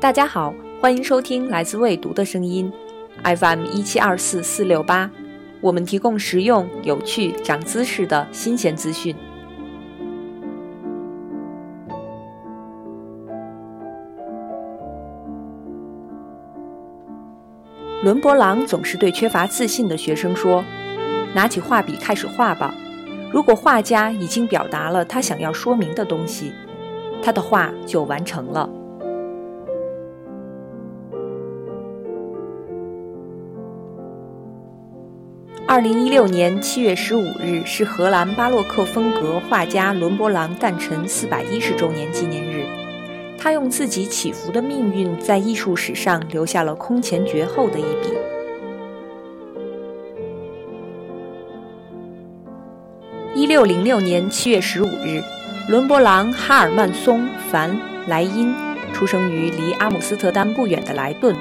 大家好，欢迎收听来自未读的声音，FM 一七二四四六八。我们提供实用、有趣、长知识的新鲜资讯。伦勃朗总是对缺乏自信的学生说：“拿起画笔开始画吧。如果画家已经表达了他想要说明的东西，他的画就完成了。”二零一六年七月十五日是荷兰巴洛克风格画家伦勃朗诞辰四百一十周年纪念日。他用自己起伏的命运，在艺术史上留下了空前绝后的一笔。一六零六年七月十五日，伦勃朗、哈尔曼松、凡莱因出生于离阿姆斯特丹不远的莱顿。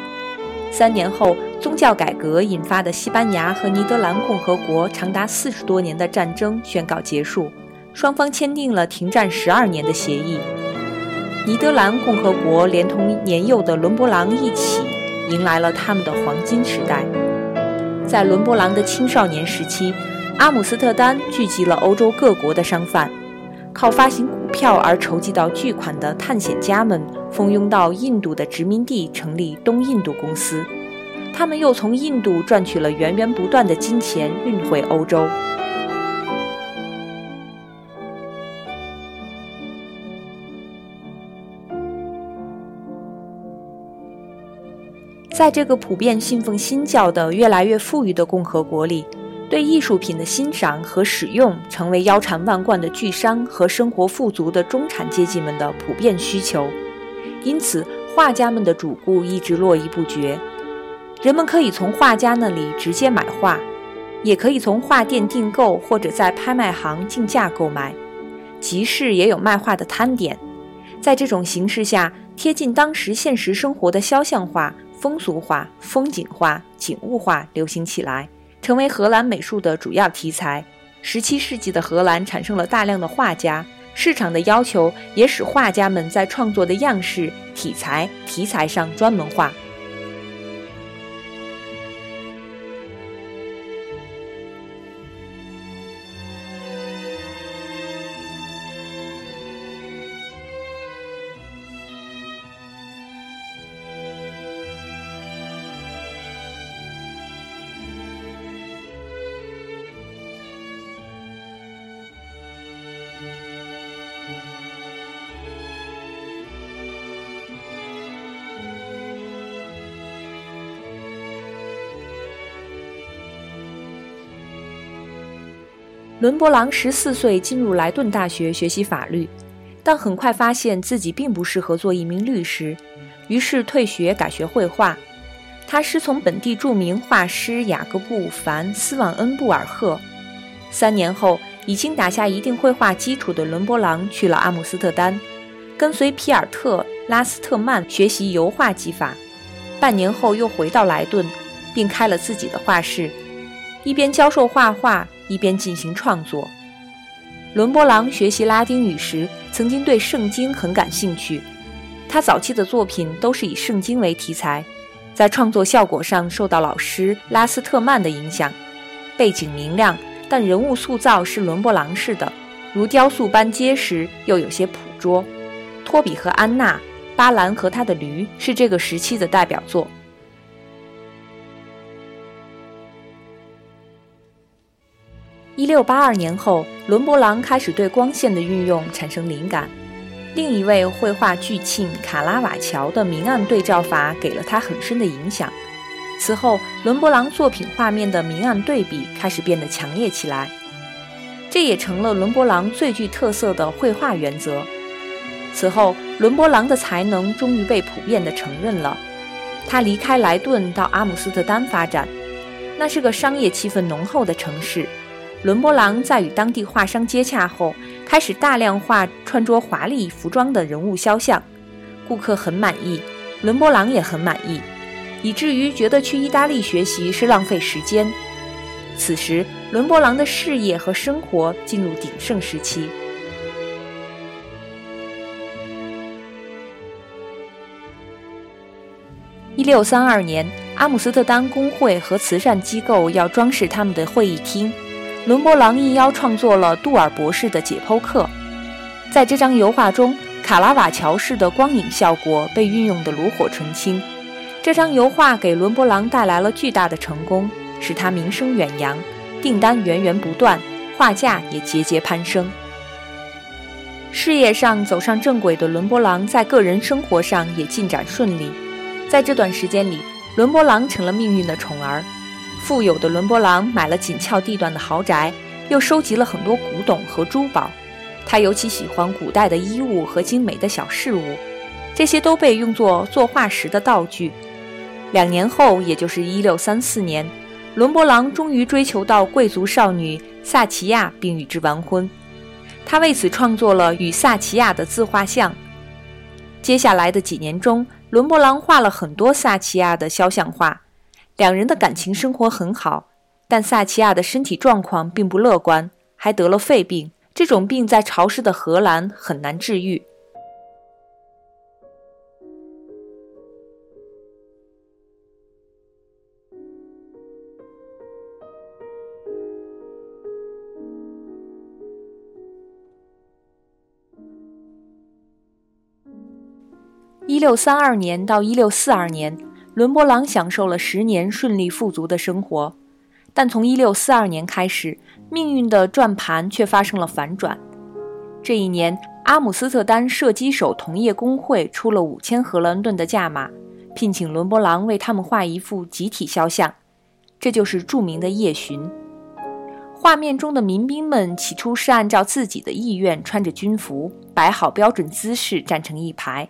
三年后，宗教改革引发的西班牙和尼德兰共和国长达四十多年的战争宣告结束，双方签订了停战十二年的协议。尼德兰共和国连同年幼的伦勃朗一起，迎来了他们的黄金时代。在伦勃朗的青少年时期，阿姆斯特丹聚集了欧洲各国的商贩，靠发行股票而筹集到巨款的探险家们。蜂拥到印度的殖民地，成立东印度公司。他们又从印度赚取了源源不断的金钱，运回欧洲。在这个普遍信奉新教的、越来越富裕的共和国里，对艺术品的欣赏和使用成为腰缠万贯的巨商和生活富足的中产阶级们的普遍需求。因此，画家们的主顾一直络绎不绝。人们可以从画家那里直接买画，也可以从画店订购，或者在拍卖行竞价购买。集市也有卖画的摊点。在这种形势下，贴近当时现实生活的肖像画、风俗画、风景画、景物画流行起来，成为荷兰美术的主要题材。17世纪的荷兰产生了大量的画家。市场的要求也使画家们在创作的样式、题材、题材上专门化。伦勃朗十四岁进入莱顿大学学习法律，但很快发现自己并不适合做一名律师，于是退学改学绘画。他师从本地著名画师雅各布·凡·斯旺恩布尔赫。三年后，已经打下一定绘画基础的伦勃朗去了阿姆斯特丹，跟随皮尔特·拉斯特曼学习油画技法。半年后，又回到莱顿，并开了自己的画室，一边教授画画。一边进行创作。伦勃朗学习拉丁语时，曾经对圣经很感兴趣。他早期的作品都是以圣经为题材，在创作效果上受到老师拉斯特曼的影响。背景明亮，但人物塑造是伦勃朗式的，如雕塑般结实又有些捕捉。托比和安娜、巴兰和他的驴是这个时期的代表作。一六八二年后，伦勃朗开始对光线的运用产生灵感。另一位绘画巨庆卡拉瓦乔的明暗对照法给了他很深的影响。此后，伦勃朗作品画面的明暗对比开始变得强烈起来，这也成了伦勃朗最具特色的绘画原则。此后，伦勃朗的才能终于被普遍的承认了。他离开莱顿到阿姆斯特丹发展，那是个商业气氛浓厚的城市。伦勃朗在与当地画商接洽后，开始大量画穿着华丽服装的人物肖像，顾客很满意，伦勃朗也很满意，以至于觉得去意大利学习是浪费时间。此时，伦勃朗的事业和生活进入鼎盛时期。一六三二年，阿姆斯特丹工会和慈善机构要装饰他们的会议厅，伦勃朗应邀创作了杜尔博士的解剖课。在这张油画中，卡拉瓦乔式的光影效果被运用得炉火纯青。这张油画给伦勃朗带来了巨大的成功，使他名声远扬，订单源源不断，画价也节节攀升。事业上走上正轨的伦勃朗，在个人生活上也进展顺利。在这段时间里，伦勃朗成了命运的宠儿。富有的伦勃朗买了紧俏地段的豪宅，又收集了很多古董和珠宝。他尤其喜欢古代的衣物和精美的小饰物，这些都被用作作画时的道具。两年后，也就是1634年，伦勃朗终于追求到贵族少女萨奇亚，并与之完婚。他为此创作了与萨奇亚的自画像。接下来的几年中，伦勃朗画了很多萨奇亚的肖像画。两人的感情生活很好，但萨奇亚的身体状况并不乐观，还得了肺病。这种病在潮湿的荷兰很难治愈。一六三二年到一六四二年，伦勃朗享受了十年顺利富足的生活，但从一六四二年开始。命运的转盘却发生了反转。这一年，阿姆斯特丹射击手同业工会出了五千荷兰盾的价码，聘请伦勃朗为他们画一幅集体肖像，这就是著名的《夜巡》。画面中的民兵们起初是按照自己的意愿穿着军服，摆好标准姿势站成一排。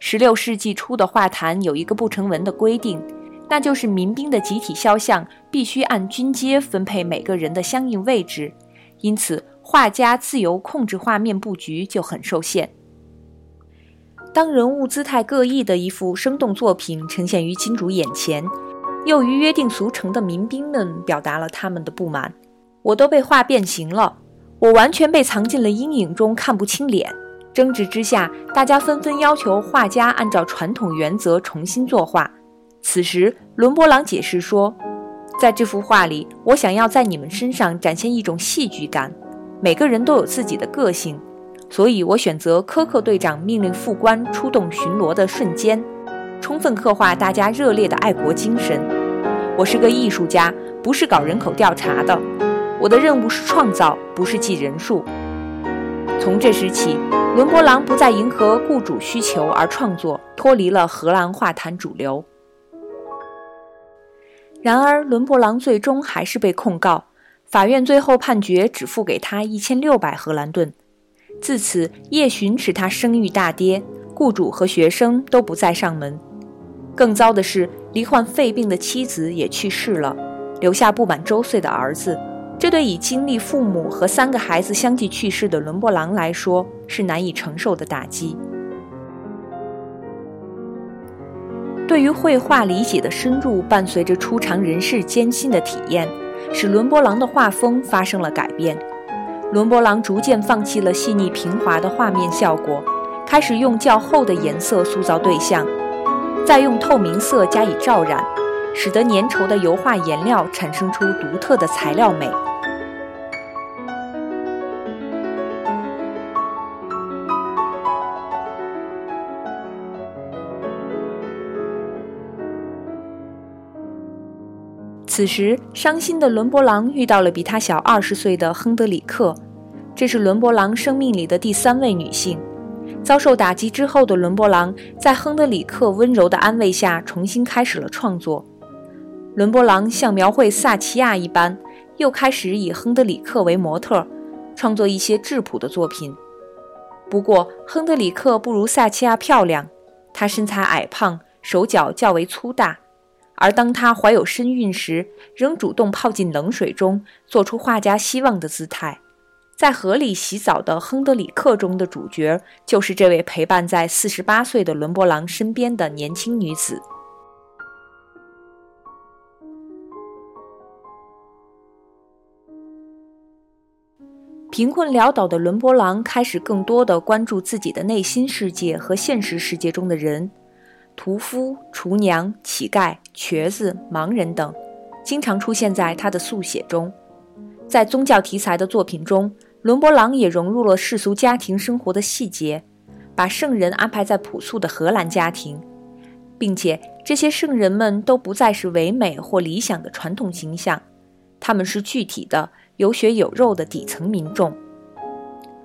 16世纪初的画坛有一个不成文的规定。那就是民兵的集体肖像必须按军阶分配每个人的相应位置，因此画家自由控制画面布局就很受限。当人物姿态各异的一幅生动作品呈现于金主眼前，又于约定俗成的民兵们表达了他们的不满：“我都被画变形了，我完全被藏进了阴影中，看不清脸。”争执之下，大家纷纷要求画家按照传统原则重新作画。此时，伦勃朗解释说：“在这幅画里，我想要在你们身上展现一种戏剧感。每个人都有自己的个性，所以我选择科克队长命令副官出动巡逻的瞬间，充分刻画大家热烈的爱国精神。我是个艺术家，不是搞人口调查的。我的任务是创造，不是记人数。”从这时起，伦勃朗不再迎合雇主需求而创作，脱离了荷兰画坛主流。然而，伦勃朗最终还是被控告，法院最后判决只付给他一千六百荷兰盾。自此，夜巡使他声誉大跌，雇主和学生都不再上门。更糟的是，罹患肺病的妻子也去世了，留下不满周岁的儿子。这对已经历父母和三个孩子相继去世的伦勃朗来说，是难以承受的打击。对于绘画理解的深入，伴随着初尝人世艰辛的体验，使伦勃朗的画风发生了改变。伦勃朗逐渐放弃了细腻平滑的画面效果，开始用较厚的颜色塑造对象，再用透明色加以罩染，使得粘稠的油画颜料产生出独特的材料美。此时，伤心的伦勃朗遇到了比他小二十岁的亨德里克，这是伦勃朗生命里的第三位女性。遭受打击之后的伦勃朗，在亨德里克温柔的安慰下，重新开始了创作。伦勃朗像描绘萨奇亚一般，又开始以亨德里克为模特，创作一些质朴的作品。不过，亨德里克不如萨奇亚漂亮，她身材矮胖，手脚较为粗大。而当他怀有身孕时，仍主动泡进冷水中，做出画家希望的姿态。在河里洗澡的亨德里克中的主角，就是这位陪伴在四十八岁的伦勃朗身边的年轻女子。贫困潦倒的伦勃朗开始更多的关注自己的内心世界和现实世界中的人。屠夫、厨娘、乞丐、瘸子、盲人等，经常出现在他的速写中。在宗教题材的作品中，伦勃朗也融入了世俗家庭生活的细节，把圣人安排在朴素的荷兰家庭，并且这些圣人们都不再是唯美或理想的传统形象，他们是具体的、有血有肉的底层民众。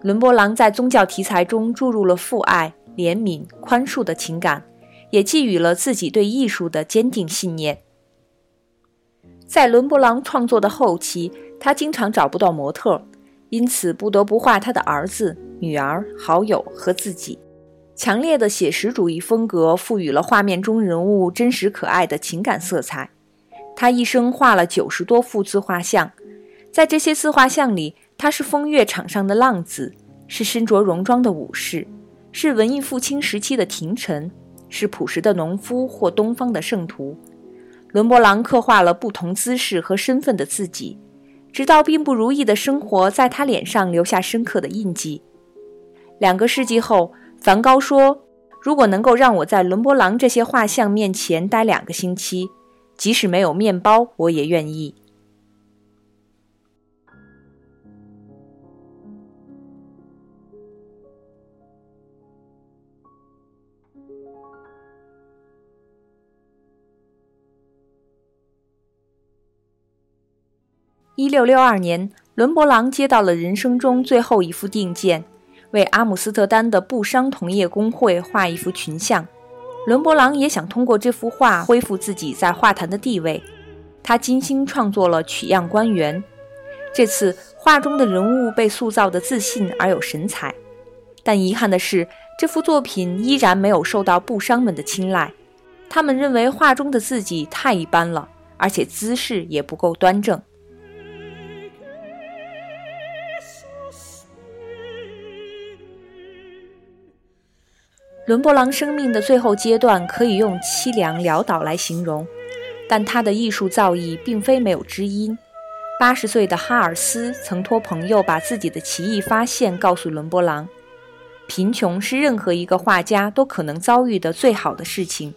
伦勃朗在宗教题材中注入了父爱、怜悯、宽恕的情感，也寄予了自己对艺术的坚定信念。在伦勃朗创作的后期，他经常找不到模特，因此不得不画他的儿子、女儿、好友和自己。强烈的写实主义风格赋予了画面中人物真实可爱的情感色彩。他一生画了九十多幅自画像，在这些自画像里，他是风月场上的浪子，是身着戎装的武士，是文艺复兴时期的廷臣，是朴实的农夫或东方的圣徒。伦勃朗刻画了不同姿势和身份的自己。直到并不如意的生活在他脸上留下深刻的印记。两个世纪后，梵高说：“如果能够让我在伦勃朗这些画像面前待两个星期，即使没有面包，我也愿意。”一六六二年，伦勃朗接到了人生中最后一幅定件，为阿姆斯特丹的布商同业工会画一幅群像。伦勃朗也想通过这幅画恢复自己在画坛的地位，他精心创作了取样官员。这次画中的人物被塑造的自信而有神采，但遗憾的是，这幅作品依然没有受到布商们的青睐。他们认为画中的自己太一般了，而且姿势也不够端正。伦勃朗生命的最后阶段可以用凄凉潦倒来形容，但他的艺术造诣并非没有知音。八十岁的哈尔斯曾托朋友把自己的奇异发现告诉伦勃朗：贫穷是任何一个画家都可能遭遇的最好的事情，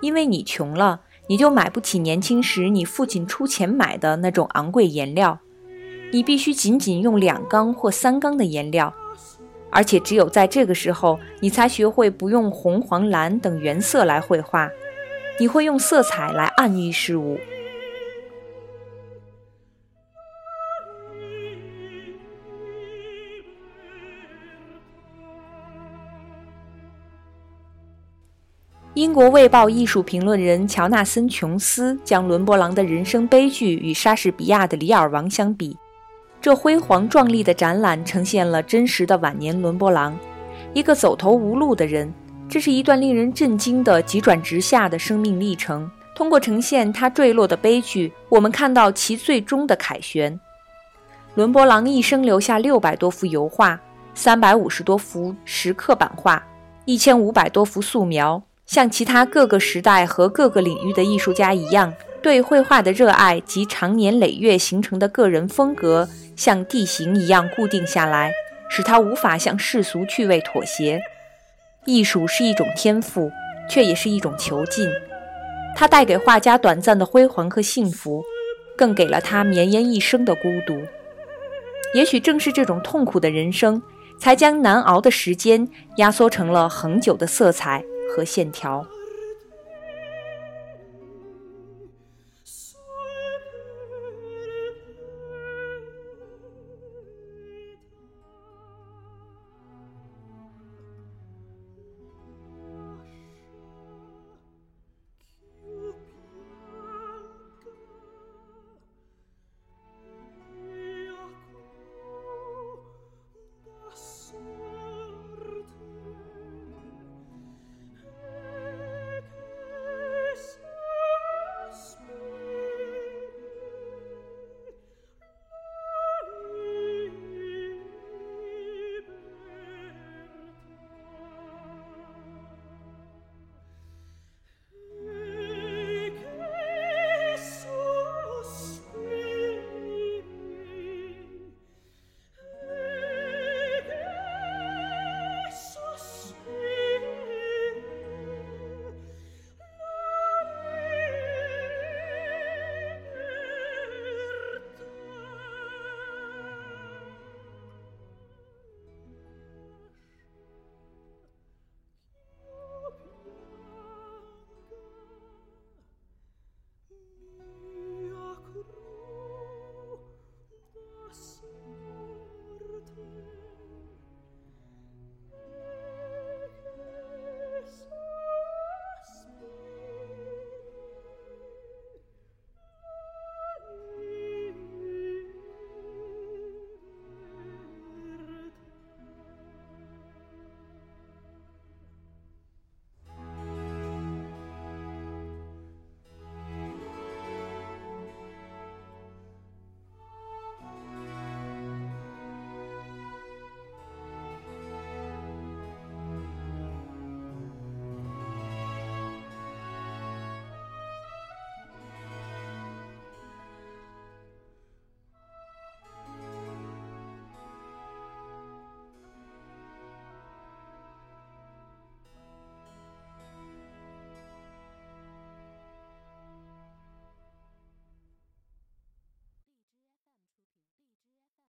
因为你穷了，你就买不起年轻时你父亲出钱买的那种昂贵颜料，你必须仅仅用两缸或三缸的颜料。而且只有在这个时候，你才学会不用红、黄、蓝等原色来绘画，你会用色彩来暗喻事物。英国《卫报》艺术评论人乔纳森·琼斯将伦勃朗的人生悲剧与莎士比亚的《李尔王》相比。这辉煌壮丽的展览呈现了真实的晚年伦勃朗，一个走投无路的人。这是一段令人震惊的急转直下的生命历程。通过呈现他坠落的悲剧，我们看到其最终的凯旋。伦勃朗一生留下六百多幅油画，三百五十多幅石刻版画，一千五百多幅素描。像其他各个时代和各个领域的艺术家一样，对绘画的热爱及长年累月形成的个人风格。像地形一样固定下来，使他无法向世俗趣味妥协。艺术是一种天赋，却也是一种囚禁。它带给画家短暂的辉煌和幸福，更给了他绵延一生的孤独。也许正是这种痛苦的人生，才将难熬的时间压缩成了恒久的色彩和线条。